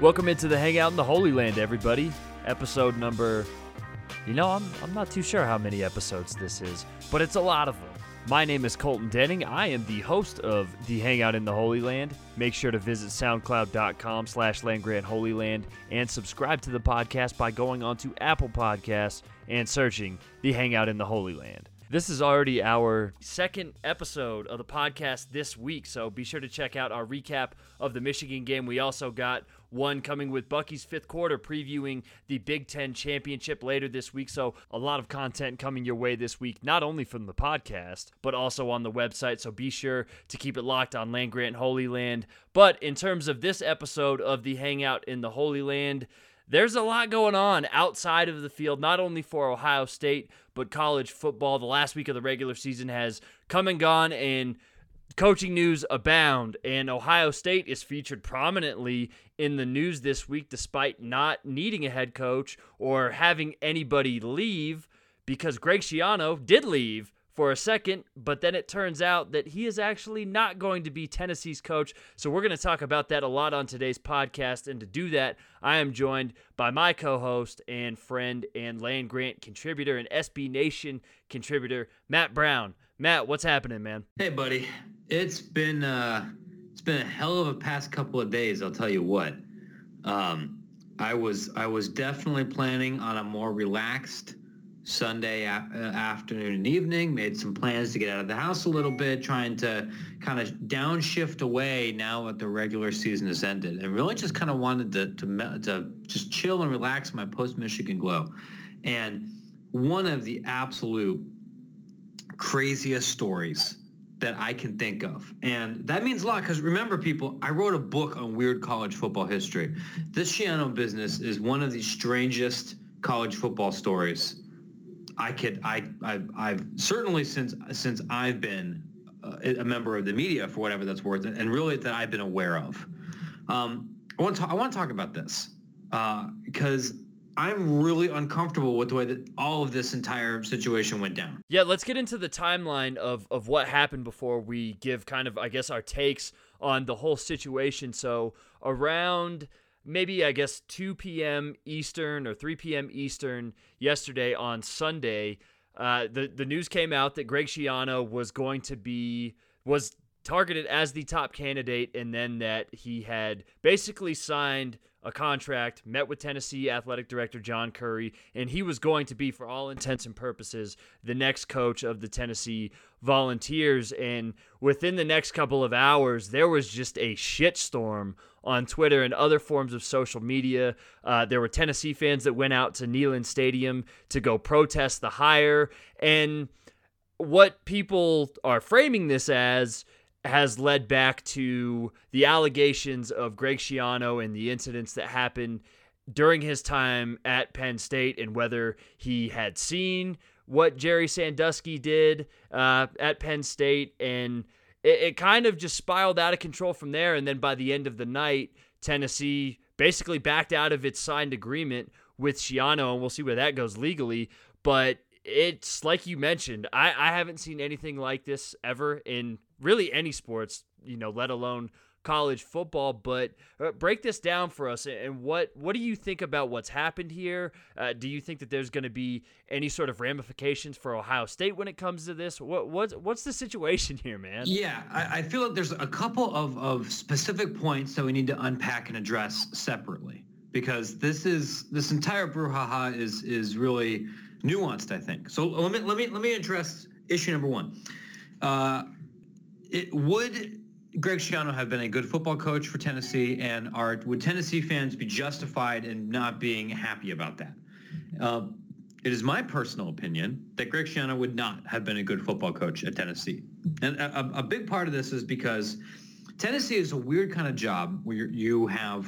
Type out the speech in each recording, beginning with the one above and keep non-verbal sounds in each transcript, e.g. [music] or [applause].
Welcome into the Hangout in the Holy Land, everybody. Episode number. You know, I'm, I'm not too sure how many episodes this is, but it's a lot of them. My name is Colton Denning. I am the host of the Hangout in the Holy Land. Make sure to visit soundcloud.com slash landgrantholyland and subscribe to the podcast by going onto Apple Podcasts and searching the Hangout in the Holy Land. This is already our second episode of the podcast this week, so be sure to check out our recap of the Michigan game. We also got one coming with Bucky's fifth quarter, previewing the Big Ten championship later this week. So, a lot of content coming your way this week, not only from the podcast, but also on the website. So, be sure to keep it locked on Land Grant Holy Land. But in terms of this episode of the Hangout in the Holy Land, there's a lot going on outside of the field, not only for Ohio State, but college football. The last week of the regular season has come and gone, and Coaching news abound, and Ohio State is featured prominently in the news this week despite not needing a head coach or having anybody leave because Greg Schiano did leave for a second, but then it turns out that he is actually not going to be Tennessee's coach. So we're going to talk about that a lot on today's podcast. And to do that, I am joined by my co host and friend and Land Grant contributor and SB Nation contributor, Matt Brown. Matt, what's happening, man? Hey, buddy. It's been uh, it's been a hell of a past couple of days. I'll tell you what. Um, I was I was definitely planning on a more relaxed Sunday a- uh, afternoon and evening. Made some plans to get out of the house a little bit, trying to kind of downshift away now that the regular season has ended, and really just kind of wanted to to, to just chill and relax my post Michigan glow. And one of the absolute craziest stories that I can think of. And that means a lot because remember, people, I wrote a book on weird college football history. This Schiano business is one of the strangest college football stories I could, I, I, I've certainly since, since I've been a member of the media for whatever that's worth, and really that I've been aware of. Um, I want to, I want to talk about this because uh, I'm really uncomfortable with the way that all of this entire situation went down. Yeah, let's get into the timeline of, of what happened before we give kind of, I guess, our takes on the whole situation. So, around maybe, I guess, 2 p.m. Eastern or 3 p.m. Eastern yesterday on Sunday, uh, the, the news came out that Greg Schiano was going to be, was targeted as the top candidate, and then that he had basically signed a contract, met with Tennessee athletic director John Curry, and he was going to be, for all intents and purposes, the next coach of the Tennessee Volunteers. And within the next couple of hours, there was just a shitstorm on Twitter and other forms of social media. Uh, there were Tennessee fans that went out to Neyland Stadium to go protest the hire. And what people are framing this as has led back to the allegations of Greg Schiano and the incidents that happened during his time at Penn State and whether he had seen what Jerry Sandusky did uh, at Penn State. And it, it kind of just spiraled out of control from there. And then by the end of the night, Tennessee basically backed out of its signed agreement with Schiano, and we'll see where that goes legally. But it's like you mentioned, I, I haven't seen anything like this ever in really any sports, you know, let alone college football. But uh, break this down for us, and what what do you think about what's happened here? Uh, do you think that there's going to be any sort of ramifications for Ohio State when it comes to this? What what's what's the situation here, man? Yeah, I, I feel like there's a couple of of specific points that we need to unpack and address separately because this is this entire brouhaha is is really nuanced. I think. So let me let me let me address issue number one. Uh, it would Greg Schiano have been a good football coach for Tennessee, and are would Tennessee fans be justified in not being happy about that? Uh, it is my personal opinion that Greg Schiano would not have been a good football coach at Tennessee, and a, a big part of this is because Tennessee is a weird kind of job where you have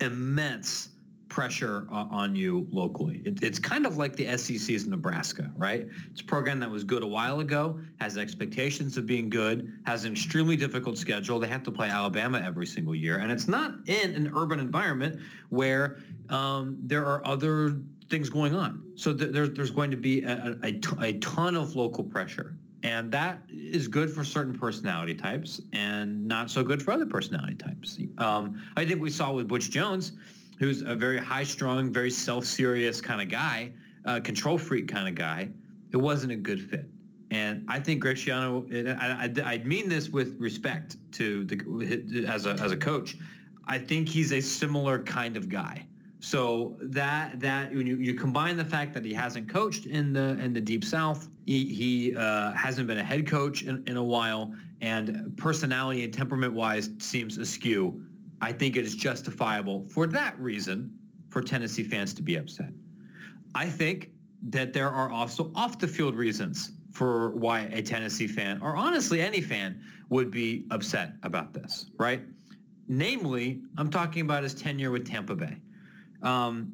immense pressure on you locally. It, it's kind of like the SEC's Nebraska, right? It's a program that was good a while ago, has expectations of being good, has an extremely difficult schedule. They have to play Alabama every single year, and it's not in an urban environment where um, there are other things going on. So th- there's there's going to be a, a, a ton of local pressure. And that is good for certain personality types and not so good for other personality types. Um, I think we saw with Butch Jones, who's a very high-strung, very self-serious kind of guy, uh, control freak kind of guy. It wasn't a good fit. And I think Greg Schiano, I, I, I mean this with respect to the as a as a coach. I think he's a similar kind of guy. So that that when you, you combine the fact that he hasn't coached in the in the deep south, he, he uh, hasn't been a head coach in, in a while, and personality and temperament wise seems askew. I think it is justifiable for that reason for Tennessee fans to be upset. I think that there are also off the field reasons for why a Tennessee fan, or honestly any fan, would be upset about this, right? Namely, I'm talking about his tenure with Tampa Bay. Um,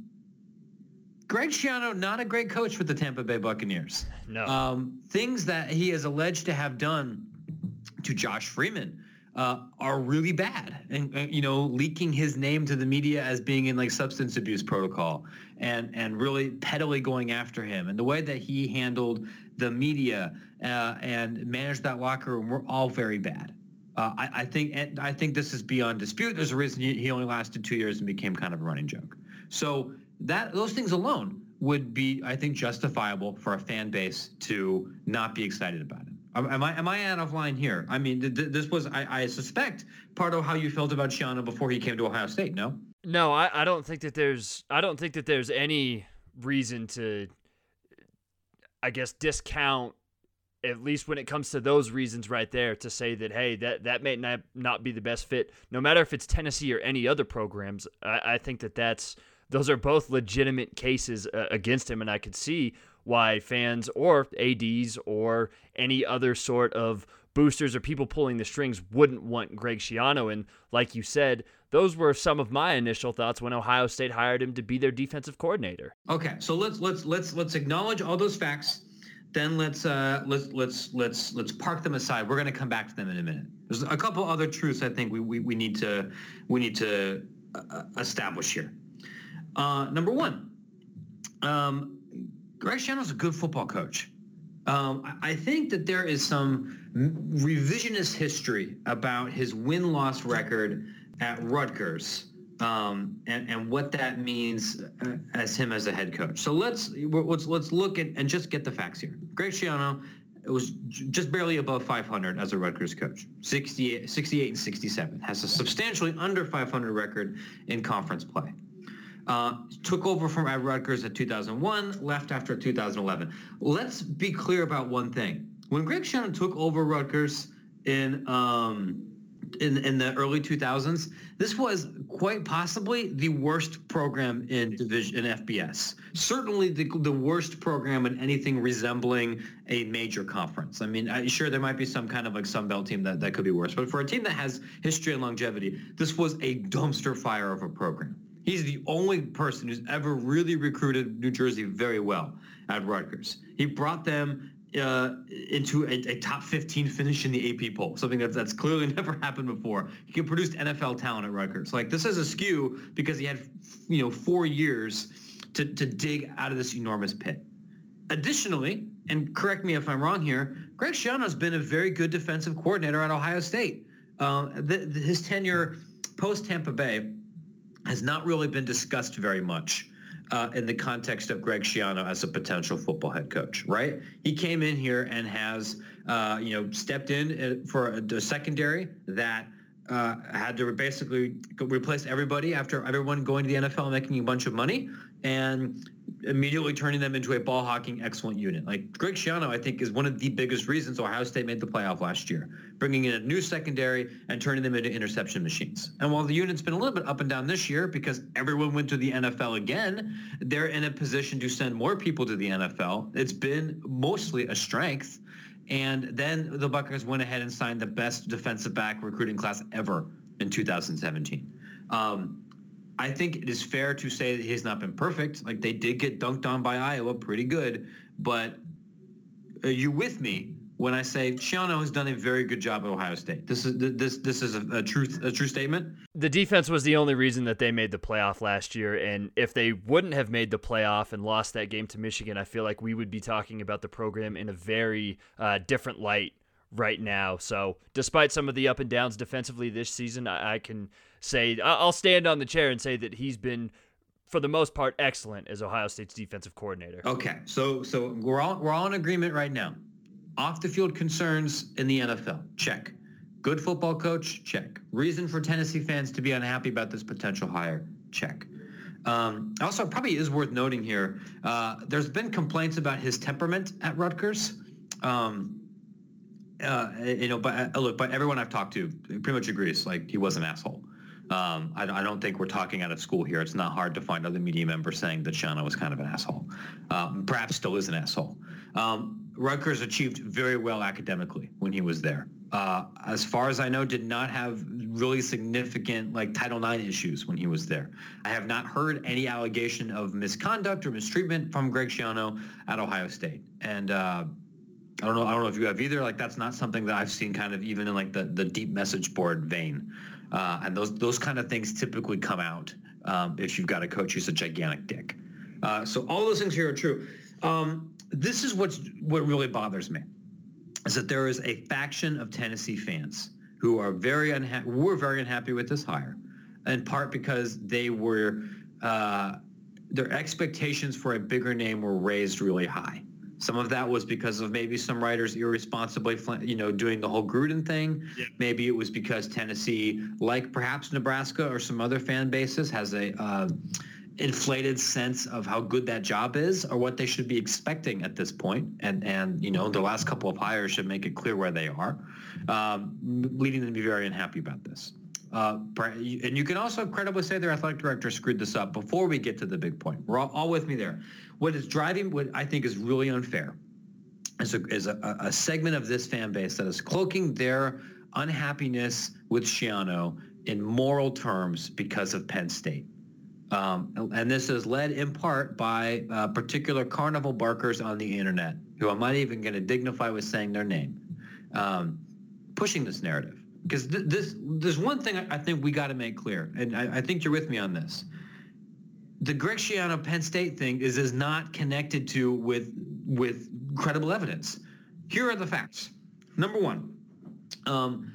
Greg Schiano, not a great coach for the Tampa Bay Buccaneers. No. Um, things that he is alleged to have done to Josh Freeman uh, are really bad, and uh, you know, leaking his name to the media as being in like substance abuse protocol, and and really pettily going after him, and the way that he handled the media uh, and managed that locker room were all very bad. Uh, I, I, think I think this is beyond dispute. There's a reason he only lasted two years and became kind of a running joke. So that those things alone would be, I think, justifiable for a fan base to not be excited about it. Am I am I out of line here? I mean, th- this was I, I, suspect part of how you felt about Schiano before he came to Ohio State. No. No, I, I don't think that there's I don't think that there's any reason to, I guess, discount at least when it comes to those reasons right there to say that hey that that may not not be the best fit no matter if it's Tennessee or any other programs I, I think that that's those are both legitimate cases uh, against him and I could see why fans or ads or any other sort of boosters or people pulling the strings wouldn't want Greg Schiano and like you said those were some of my initial thoughts when Ohio State hired him to be their defensive coordinator okay so let's let's let's let's acknowledge all those facts then let's uh, let's let's let's let's park them aside. We're going to come back to them in a minute. There's a couple other truths I think we we, we need to we need to uh, establish here. Uh, number one, um, Greg Schiano's a good football coach. Um, I, think that there is some revisionist history about his win loss record at Rutgers um, and, and what that means uh, as him as a head coach. So let's let's let's look at and just get the facts here. Greg Schiano was just barely above 500 as a Rutgers coach, 68, 68 and 67. Has a substantially under 500 record in conference play. Uh, took over from at Rutgers at 2001, left after 2011. Let's be clear about one thing. When Greg Schiano took over Rutgers in um, in, in the early 2000s, this was quite possibly the worst program in division in FBS. Certainly the, the worst program in anything resembling a major conference. I mean, I, sure there might be some kind of like Sun Belt team that, that could be worse, but for a team that has history and longevity, this was a dumpster fire of a program. He's the only person who's ever really recruited New Jersey very well at Rutgers. He brought them uh, into a, a, top 15 finish in the AP poll, something that's, clearly [laughs] never happened before. He produced NFL talent at Rutgers. Like this is a skew because he had, you know, four years to, to dig out of this enormous pit. Additionally, and correct me if I'm wrong here, Greg Schiano has been a very good defensive coordinator at Ohio State. Uh, the, the, his tenure post Tampa Bay has not really been discussed very much uh, in the context of Greg Schiano as a potential football head coach, right? He came in here and has, uh, you know, stepped in uh, for a, secondary that uh, had to basically replace everybody after everyone going to the NFL making a bunch of money and immediately turning them into a ball hawking excellent unit. Like Greg Schiano, I think, is one of the biggest reasons Ohio State made the playoff last year, bringing in a new secondary and turning them into interception machines. And while the unit's been a little bit up and down this year because everyone went to the NFL again, they're in a position to send more people to the NFL. It's been mostly a strength. And then the Buckeyes went ahead and signed the best defensive back recruiting class ever in 2017. Um, I think it is fair to say that he's not been perfect. Like they did get dunked on by Iowa pretty good, but are you with me when I say Schiano has done a very good job at Ohio State. This is this this is a, a truth a true statement. The defense was the only reason that they made the playoff last year, and if they wouldn't have made the playoff and lost that game to Michigan, I feel like we would be talking about the program in a very uh, different light right now. So, despite some of the up and downs defensively this season, I, I can say I'll stand on the chair and say that he's been for the most part excellent as Ohio State's defensive coordinator. Okay, so so we're all we're all in agreement right now. Off the field concerns in the NFL, check. Good football coach, check. Reason for Tennessee fans to be unhappy about this potential hire, check. Um, also, probably is worth noting here. Uh, there's been complaints about his temperament at Rutgers. Um, uh, you know, but uh, look, but everyone I've talked to pretty much agrees. Like he was an asshole. Um, I, I, don't think we're talking out of school here. It's not hard to find other media members saying that Schiano was kind of an asshole. Um, perhaps still is an asshole. Um, Rutgers achieved very well academically when he was there. Uh, as far as I know, did not have really significant like Title IX issues when he was there. I have not heard any allegation of misconduct or mistreatment from Greg Schiano at Ohio State. And uh, I don't know. I don't know if you have either. Like that's not something that I've seen kind of even in like the, the deep message board vein. Uh, and those those kind of things typically come out um, if you've got a coach who's a gigantic dick. Uh, so all those things here are true. Um, this is what's what really bothers me is that there is a faction of Tennessee fans who are very unhappy. We're very unhappy with this hire, in part because they were uh, their expectations for a bigger name were raised really high. Some of that was because of maybe some writers irresponsibly, you know, doing the whole Gruden thing. Yeah. Maybe it was because Tennessee, like perhaps Nebraska or some other fan bases, has a uh, inflated sense of how good that job is or what they should be expecting at this point. And and you know, the last couple of hires should make it clear where they are, um, leading them to be very unhappy about this. Uh, and you can also credibly say their athletic director screwed this up before we get to the big point. We're all, all with me there. What is driving, what I think is really unfair, is, a, is a, a segment of this fan base that is cloaking their unhappiness with Schiano in moral terms because of Penn State. Um, and this is led in part by uh, particular carnival barkers on the internet, who I'm not even going to dignify with saying their name, um, pushing this narrative because th- this there's one thing I think we got to make clear, and I, I, think you're with me on this. The Greg Schiano Penn State thing is is not connected to with with credible evidence. Here are the facts. Number one, um,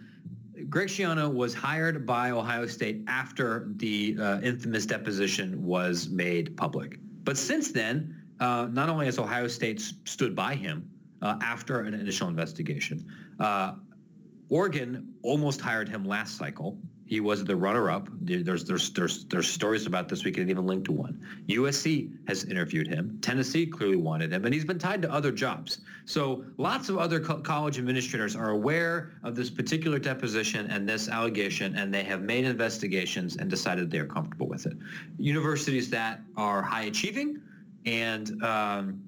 Greg Schiano was hired by Ohio State after the uh, infamous deposition was made public. But since then, uh, not only has Ohio State stood by him uh, after an initial investigation, uh, Oregon almost hired him last cycle. He was the runner-up. There's there's there's there's stories about this. We can even link to one. USC has interviewed him. Tennessee clearly wanted him, and he's been tied to other jobs. So lots of other co- college administrators are aware of this particular deposition and this allegation, and they have made investigations and decided they are comfortable with it. Universities that are high achieving and um,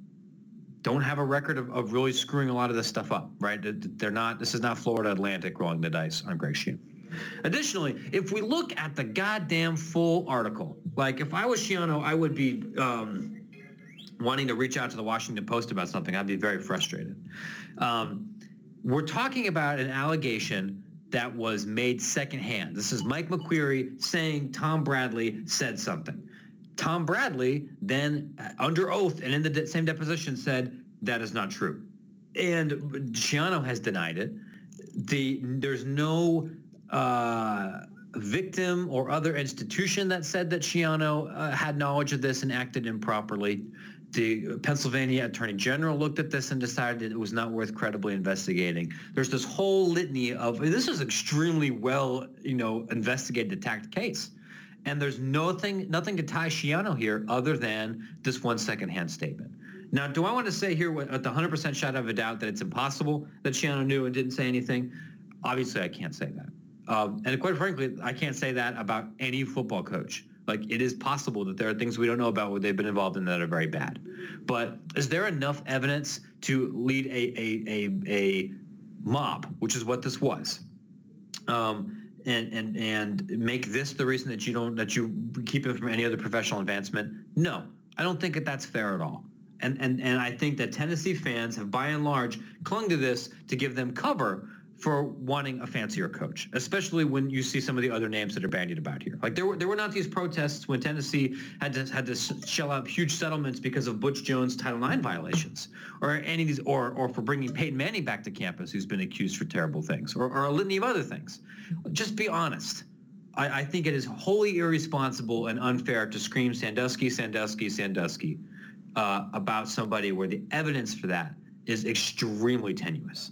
don't have a record of, of really screwing a lot of this stuff up, right? They're not, this is not Florida Atlantic rolling the dice on Greg Schiano. Additionally, if we look at the goddamn full article, like if I was Schiano, I would be um, wanting to reach out to the Washington Post about something. I'd be very frustrated. Um, we're talking about an allegation that was made secondhand. This is Mike McQueary saying Tom Bradley said something. Tom Bradley then, uh, under oath and in the same deposition, said that is not true. And Schiano has denied it. The there's no uh, victim or other institution that said that Schiano uh, had knowledge of this and acted improperly. The Pennsylvania Attorney General looked at this and decided it was not worth credibly investigating. There's this whole litany of this is extremely well, you know, investigated, attacked case. And there's nothing nothing to tie Schiano here other than this one secondhand statement. Now, do I want to say here with the 100% shot of a doubt that it's impossible that Schiano knew and didn't say anything? Obviously, I can't say that. Um, and quite frankly, I can't say that about any football coach. Like it is possible that there are things we don't know about what they've been involved in that are very bad. But is there enough evidence to lead a a a, a mob, which is what this was? Um, and and and make this the reason that you don't that you keep it from any other professional advancement? No, I don't think that that's fair at all. And, and, and I think that Tennessee fans have by and large clung to this to give them cover for wanting a fancier coach, especially when you see some of the other names that are bandied about here. Like there were there were not these protests when Tennessee had to had to shell out huge settlements because of Butch Jones Title IX violations, or any of these, or or for bringing Peyton Manning back to campus, who's been accused for terrible things, or, or a litany of other things. Just be honest. I, I think it is wholly irresponsible and unfair to scream Sandusky, Sandusky, Sandusky uh, about somebody where the evidence for that is extremely tenuous.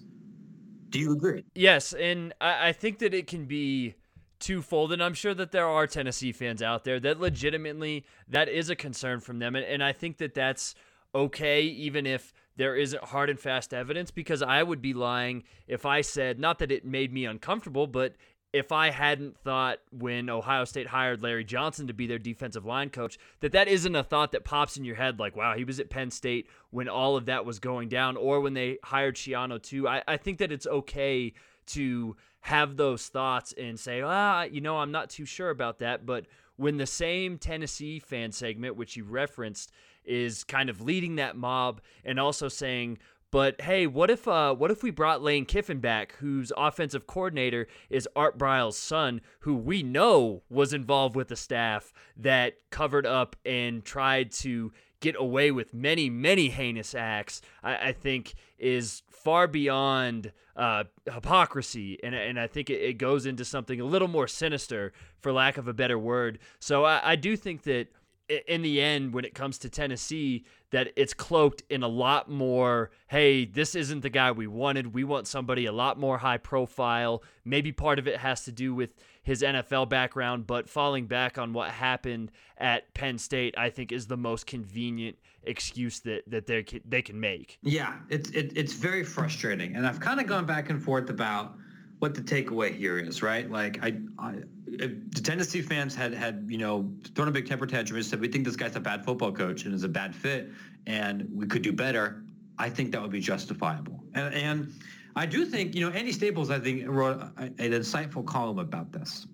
Do you agree? Yes, and I, I think that it can be twofold and i'm sure that there are tennessee fans out there that legitimately that is a concern from them and, and i think that that's okay even if there isn't hard and fast evidence because i would be lying if i said not that it made me uncomfortable but if I hadn't thought when Ohio State hired Larry Johnson to be their defensive line coach, that that isn't a thought that pops in your head like, wow, he was at Penn State when all of that was going down, or when they hired Schiano too. I, I think that it's okay to have those thoughts and say, ah, you know, I'm not too sure about that. But when the same Tennessee fan segment, which you referenced, is kind of leading that mob and also saying, but hey, what if uh, what if we brought Lane Kiffin back, whose offensive coordinator is Art Briles' son, who we know was involved with the staff that covered up and tried to get away with many, many heinous acts. I, I think is far beyond uh, hypocrisy, and and I think it, it, goes into something a little more sinister, for lack of a better word. So I, I do think that in the end, when it comes to Tennessee, that it's cloaked in a lot more, hey, this isn't the guy we wanted. We want somebody a lot more high profile. Maybe part of it has to do with his NFL background, but falling back on what happened at Penn State, I think is the most convenient excuse that that they can, they can make. Yeah, it's it, it's very frustrating, and I've kind of gone back and forth about what the takeaway here is, right? Like I, I the Tennessee fans had had you know thrown a big temper tantrum and said we think this guy's a bad football coach and is a bad fit and we could do better. I think that would be justifiable. And, and I do think you know Andy Staples I think wrote an insightful column about this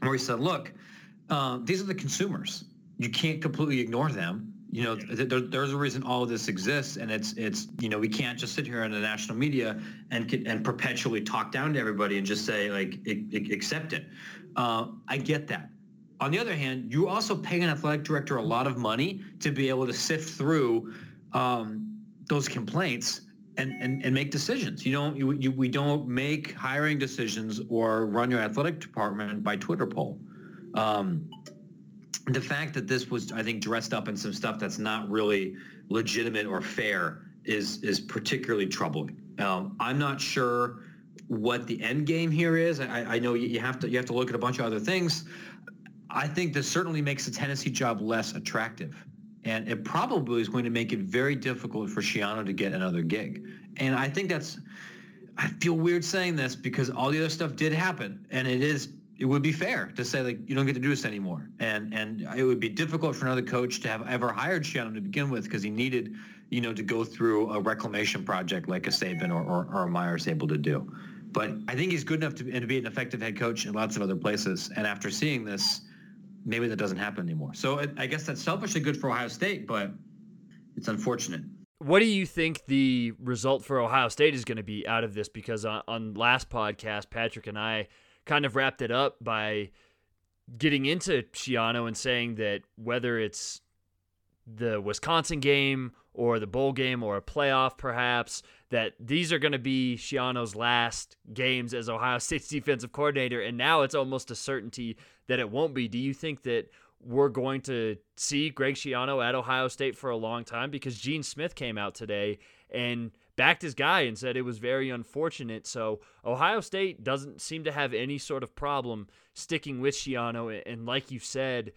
where he said, look, uh, these are the consumers. You can't completely ignore them you know, there, there's a reason all of this exists, and it's it's you know we can't just sit here in the national media and and perpetually talk down to everybody and just say like accept it. Uh, I get that. On the other hand, you also pay an athletic director a lot of money to be able to sift through um, those complaints and, and, and make decisions. You don't you, you, we don't make hiring decisions or run your athletic department by Twitter poll. Um, the fact that this was, I think, dressed up in some stuff that's not really legitimate or fair is is particularly troubling. Um, I'm not sure what the end game here is. I, I know you have to you have to look at a bunch of other things. I think this certainly makes the Tennessee job less attractive, and it probably is going to make it very difficult for Schiano to get another gig. And I think that's. I feel weird saying this because all the other stuff did happen, and it is it would be fair to say like you don't get to do this anymore, and and it would be difficult for another coach to have ever hired Schiano to begin with because he needed, you know, to go through a reclamation project like a Saban or, or, or a Myers able to do. But I think he's good enough to, to be an effective head coach in lots of other places. And after seeing this, maybe that doesn't happen anymore. So it, I guess that's selfishly good for Ohio State, but it's unfortunate. What do you think the result for Ohio State is going to be out of this? Because on, on last podcast, Patrick and I kind of wrapped it up by getting into Schiano and saying that whether it's the Wisconsin game or the bowl game or a playoff perhaps that these are going to be Schiano's last games as Ohio State's [laughs] defensive coordinator and now it's almost a certainty that it won't be. Do you think that we're going to see Greg Schiano at Ohio State for a long time because Gene Smith came out today and backed his guy and said it was very unfortunate. So Ohio State doesn't seem to have any sort of problem sticking with Schiano. And like you said,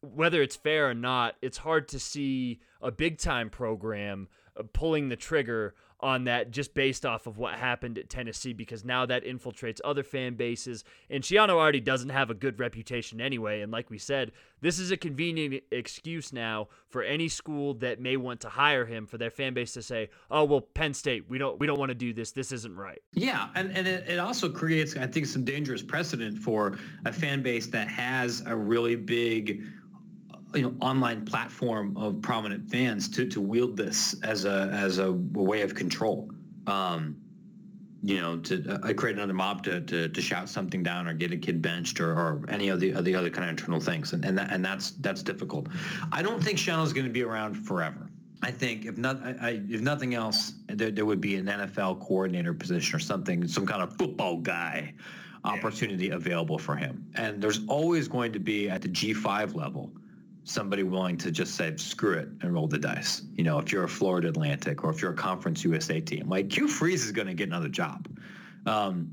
whether it's fair or not, it's hard to see a big time program uh, pulling the trigger on that just based off of what happened at Tennessee because now that infiltrates other fan bases. And Schiano already doesn't have a good reputation anyway. And like we said, this is a convenient excuse now for any school that may want to hire him for their fan base to say, "Oh well, Penn State, we don't we don't want to do this. This isn't right." Yeah, and and it, it also creates, I think, some dangerous precedent for a fan base that has a really big you know online platform of prominent fans to to wield this as a as a, way of control. Um, you know, to uh, create another mob to, to, to shout something down or get a kid benched or, or any of the, of the other kind of internal things, and and, that, and that's that's difficult. I don't think Schiano's going to be around forever. I think if not, I, if nothing else, there, there would be an NFL coordinator position or something, some kind of football guy opportunity yeah. available for him. And there's always going to be at the G5 level somebody willing to just say screw it and roll the dice. You know, if you're a Florida Atlantic or if you're a Conference USA team, like Hugh Freeze is going to get another job. Um,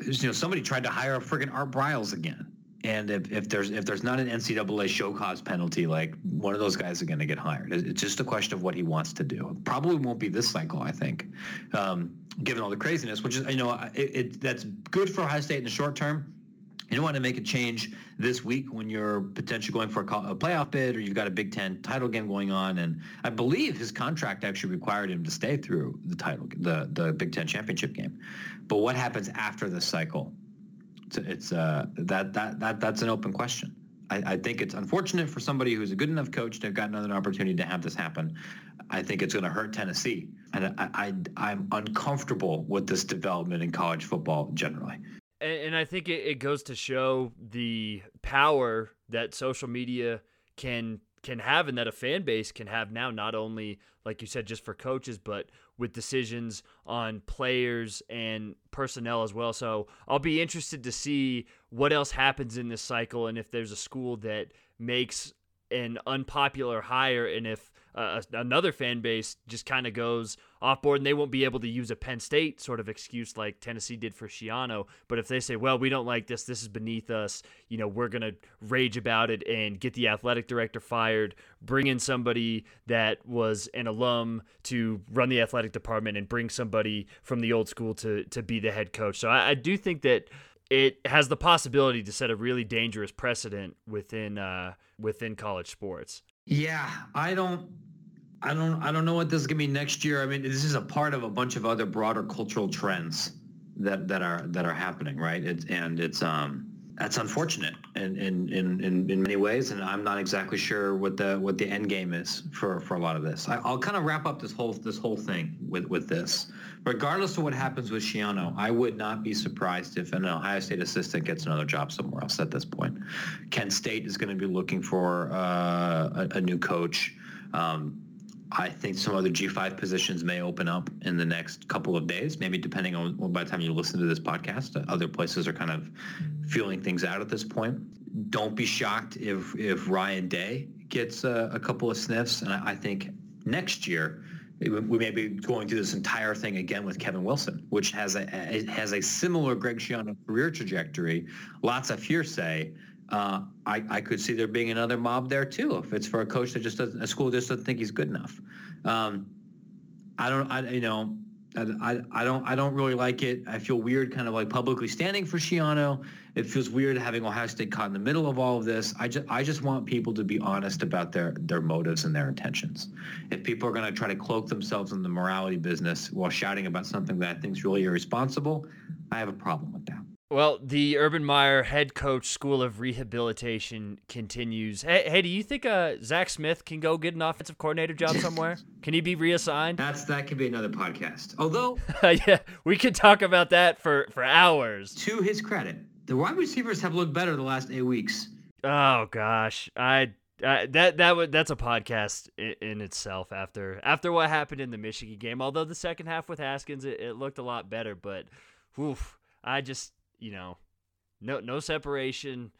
you know, somebody tried to hire a friggin' Art Briles again. And if, if there's if there's not an NCAA show cause penalty, like one of those guys are going to get hired. It's just a question of what he wants to do. Probably won't be this cycle, I think, um, given all the craziness. Which is, you know, it, it, that's good for Ohio State in the short term you don't want to make a change this week when you're potentially going for a, playoff bid or you've got a Big Ten title game going on. And I believe his contract actually required him to stay through the title, the, the Big Ten championship game. But what happens after this cycle? It's, it's uh, that, that, that, that's an open question. I, I, think it's unfortunate for somebody who's a good enough coach to have gotten another opportunity to have this happen. I think it's going to hurt Tennessee. And I, I, I'm uncomfortable with this development in college football generally and, and I think it, it goes to show the power that social media can can have and that a fan base can have now not only like you said just for coaches but with decisions on players and personnel as well. So i'll be interested to see what else happens in this cycle and if there's a school that makes an unpopular hire and if uh, another fan base just kind of goes off board and they won't be able to use a Penn State sort of excuse like Tennessee did for Schiano. But if they say, well, we don't like this, this is beneath us, you know, we're going to rage about it and get the athletic director fired, bring in somebody that was an alum to run the athletic department and bring somebody from the old school to, to be the head coach. So I, I do think that it has the possibility to set a really dangerous precedent within uh, within college sports. Yeah, I don't I don't I don't know what this is gonna be next year. I mean, this is a part of a bunch of other broader cultural trends that that are that are happening, right? It's and it's um that's unfortunate in, in, in, in, many ways, and I'm not exactly sure what the what the end game is for, for a lot of this. I, will kind of wrap up this whole this whole thing with, with this. Regardless of what happens with Schiano, I would not be surprised if an Ohio State assistant gets another job somewhere else at this point. Kent State is going to be looking for uh, a, a, new coach. Um, I think some other G5 positions may open up in the next couple of days, maybe depending on well, by the time you listen to this podcast. Other places are kind of feeling things out at this point. Don't be shocked if if Ryan Day gets a, a couple of sniffs, and I, I think next year we may be going through this entire thing again with Kevin Wilson, which has a has a similar Greg Schiano career trajectory. Lots of hearsay uh, I, I could see there being another mob there too if it's for a coach that just doesn't, a school just doesn't think he's good enough. Um, I don't, I, you know, I, I don't I don't really like it. I feel weird kind of like publicly standing for Schiano. It feels weird having Ohio State caught in the middle of all of this. I just I just want people to be honest about their their motives and their intentions. If people are going to try to cloak themselves in the morality business while shouting about something that I think is really irresponsible, I have a problem with that. Well, the Urban Meyer head coach school of rehabilitation continues. Hey, hey, do you think uh, Zach Smith can go get an offensive coordinator job [laughs] somewhere? can he be reassigned? That's that could be another podcast. Although, [laughs] yeah, we could talk about that for for hours. To his credit, the wide receivers have looked better the last eight weeks. Oh gosh, I uh, that that would that's a podcast in, in, itself. After after what happened in the Michigan game, although the second half with Haskins it, it looked a lot better, but oof, I just you know, no no separation,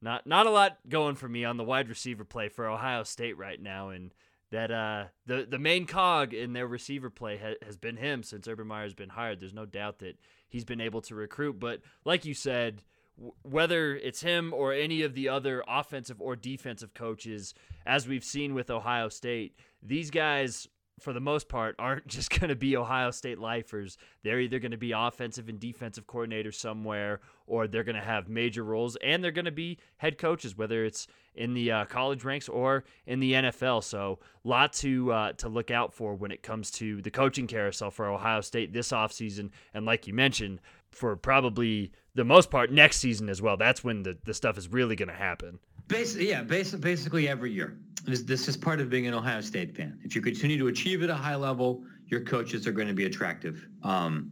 not not a lot going for me on the wide receiver play for Ohio State right now, and that uh the the main cog in their receiver play ha- has been him since Urban Meyer's been hired. There's no doubt that he's been able to recruit, but like you said, w- whether it's him or any of the other offensive or defensive coaches, as we've seen with Ohio State, these guys for the most part, aren't [laughs] just going to be Ohio State lifers. They're either going to be offensive and defensive coordinators somewhere, or they're going to have major roles, and they're going to be head coaches, whether it's in the uh, college ranks or in the NFL. So, a lot to uh, to look out for when it comes to the coaching carousel for Ohio State this offseason. And like you mentioned, for probably the most part next season as well. That's when the, the stuff is really going to happen. Basically, yeah, basically, basically every year. This, this is part of being an Ohio State fan. If you continue to achieve at a high level, your coaches are going to be attractive. Um,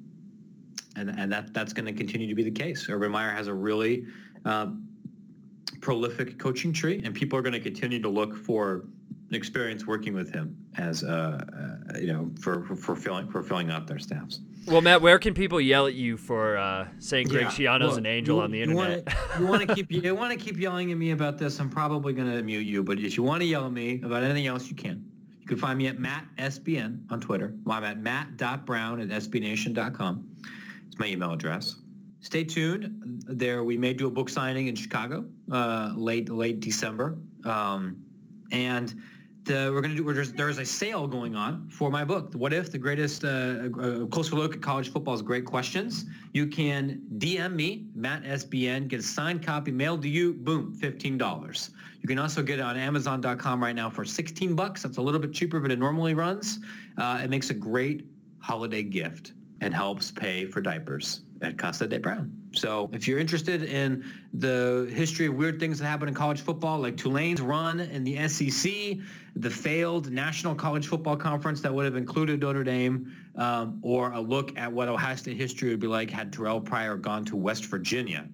and, and that that's going to continue to be the case. Urban Meyer has a really uh, prolific coaching tree, and people are going to continue to look for experience working with him as uh, uh, you know for, for for filling for filling out their staffs. Well, Matt, where can people yell at you for uh, saying Greg yeah, Schiano's an angel you, on the internet? You want to [laughs] keep you want to keep yelling at me about this? I'm probably going to mute you. But if you want to yell at me about anything else, you can. You can find me at Matt SBN on Twitter. Well, I'm at matt.brown at sbnation.com. It's my email address. Stay tuned. There, we may do a book signing in Chicago uh, late late December, um, and the, we're to do. There's a sale going on for my book. What if the greatest uh, uh, closer look at college football's great questions? You can DM me Matt SBN, get a signed copy mailed to you. Boom, fifteen dollars. You can also get it on Amazon.com right now for sixteen bucks. That's a little bit cheaper than it normally runs. Uh, it makes a great holiday gift and helps pay for diapers at Casa de Brown. So if you're interested in the history of weird things that happen in college football, like Tulane's run in the SEC, the failed National College Football Conference that would have included Notre Dame, um, or a look at what Ohio State history would be like had Terrell Pryor gone to West Virginia.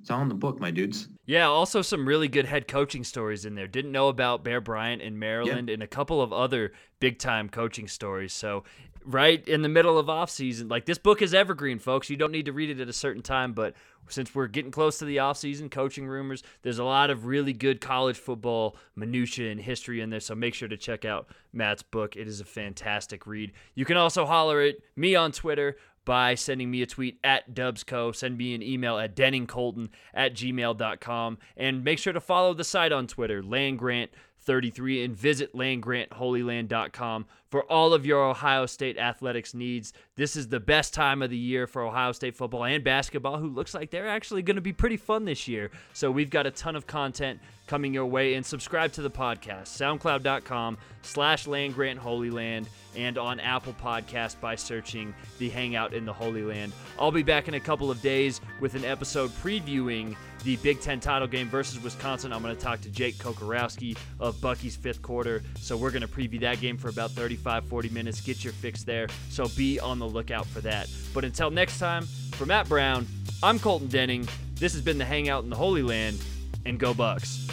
It's all in the book, my dudes. Yeah, also some really good head coaching stories in there. Didn't know about Bear Bryant in Maryland and a couple of other big time coaching stories. So right in the middle of off season. Like this book is evergreen, folks. You don't need to read it at a certain time, but since we're getting close to the off season, coaching rumors, there's a lot of really good college football minutia and history in there. So make sure to check out Matt's book. It is a fantastic read. You can also holler at me on Twitter by sending me a tweet at Dubsco. Send me an email at denningcolton at gmail.com. And make sure to follow the site on Twitter, Land Grant 33 and visit landgrantholyland.com for all of your Ohio State athletics needs. This is the best time of the year for Ohio State football and basketball, who looks like they're actually going to be pretty fun this year. So we've got a ton of content coming your way and subscribe to the podcast, soundcloud.com slash landgrantholyland and on Apple Podcast by searching the Hangout in the Holy Land. I'll be back in a couple of days with an episode previewing the Big Ten title game versus Wisconsin. I'm going to talk to Jake Kocorowski of Bucky's fifth quarter. So we're going to preview that game for about 35, 40 minutes. Get your fix there. So be on the lookout for that. But until next time, for Matt Brown, I'm Colton Denning. This has been the Hangout in the Holy Land, and go Bucks.